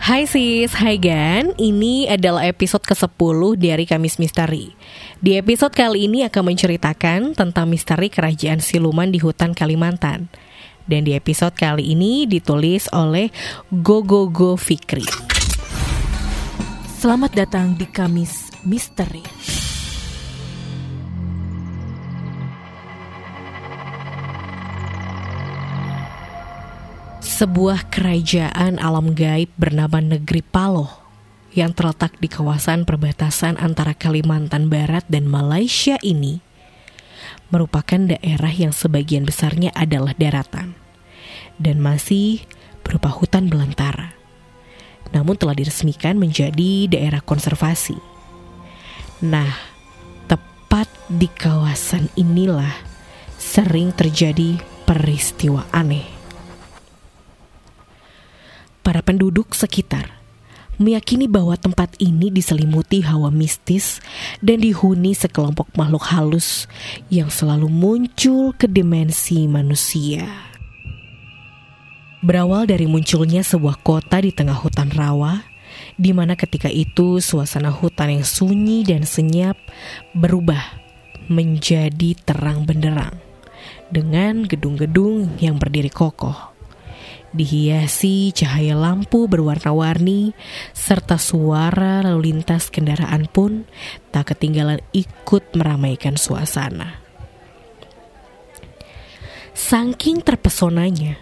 Hai sis, hai Gan, ini adalah episode ke-10 dari Kamis Misteri. Di episode kali ini akan menceritakan tentang misteri kerajaan siluman di hutan Kalimantan. Dan di episode kali ini ditulis oleh Gogogo Go Fikri. Selamat datang di Kamis Misteri Sebuah kerajaan alam gaib bernama Negeri Paloh yang terletak di kawasan perbatasan antara Kalimantan Barat dan Malaysia ini merupakan daerah yang sebagian besarnya adalah daratan dan masih berupa hutan belantara. Namun telah diresmikan menjadi daerah konservasi. Nah, tepat di kawasan inilah sering terjadi peristiwa aneh para penduduk sekitar meyakini bahwa tempat ini diselimuti hawa mistis dan dihuni sekelompok makhluk halus yang selalu muncul ke dimensi manusia. Berawal dari munculnya sebuah kota di tengah hutan rawa, di mana ketika itu suasana hutan yang sunyi dan senyap berubah menjadi terang benderang dengan gedung-gedung yang berdiri kokoh dihiasi cahaya lampu berwarna-warni, serta suara lalu lintas kendaraan pun tak ketinggalan ikut meramaikan suasana. Saking terpesonanya,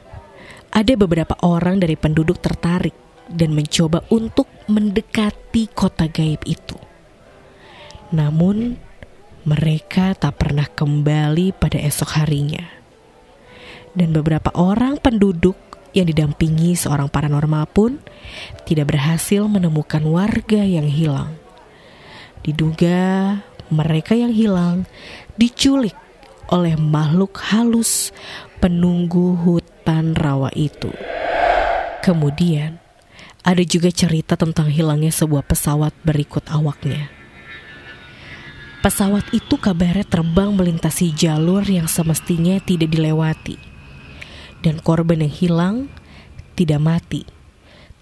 ada beberapa orang dari penduduk tertarik dan mencoba untuk mendekati kota gaib itu. Namun, mereka tak pernah kembali pada esok harinya. Dan beberapa orang penduduk yang didampingi seorang paranormal pun tidak berhasil menemukan warga yang hilang. Diduga mereka yang hilang diculik oleh makhluk halus penunggu hutan rawa itu. Kemudian, ada juga cerita tentang hilangnya sebuah pesawat berikut awaknya. Pesawat itu kabarnya terbang melintasi jalur yang semestinya tidak dilewati dan korban yang hilang tidak mati,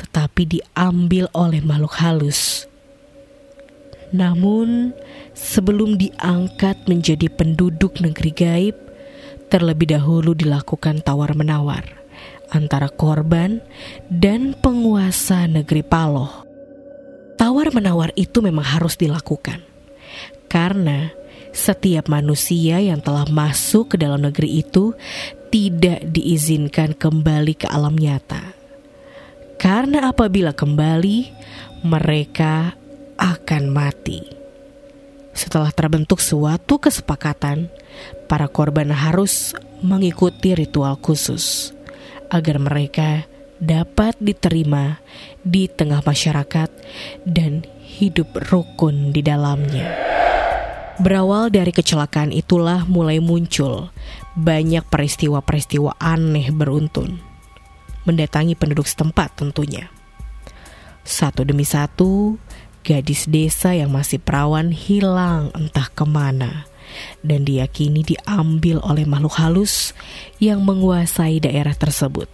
tetapi diambil oleh makhluk halus. Namun, sebelum diangkat menjadi penduduk negeri gaib, terlebih dahulu dilakukan tawar-menawar antara korban dan penguasa negeri Paloh. Tawar-menawar itu memang harus dilakukan karena setiap manusia yang telah masuk ke dalam negeri itu tidak diizinkan kembali ke alam nyata. Karena apabila kembali, mereka akan mati. Setelah terbentuk suatu kesepakatan, para korban harus mengikuti ritual khusus agar mereka dapat diterima di tengah masyarakat dan hidup rukun di dalamnya. Berawal dari kecelakaan itulah mulai muncul banyak peristiwa-peristiwa aneh beruntun. Mendatangi penduduk setempat tentunya. Satu demi satu, gadis desa yang masih perawan hilang entah ke mana dan diyakini diambil oleh makhluk halus yang menguasai daerah tersebut.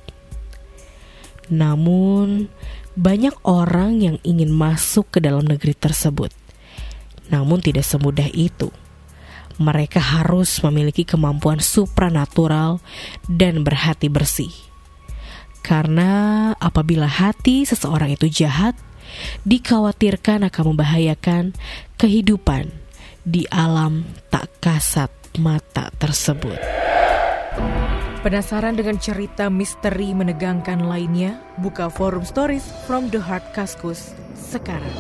Namun, banyak orang yang ingin masuk ke dalam negeri tersebut namun tidak semudah itu. Mereka harus memiliki kemampuan supranatural dan berhati bersih. Karena apabila hati seseorang itu jahat, dikhawatirkan akan membahayakan kehidupan di alam tak kasat mata tersebut. Penasaran dengan cerita misteri menegangkan lainnya? Buka forum stories from the heart Kaskus sekarang.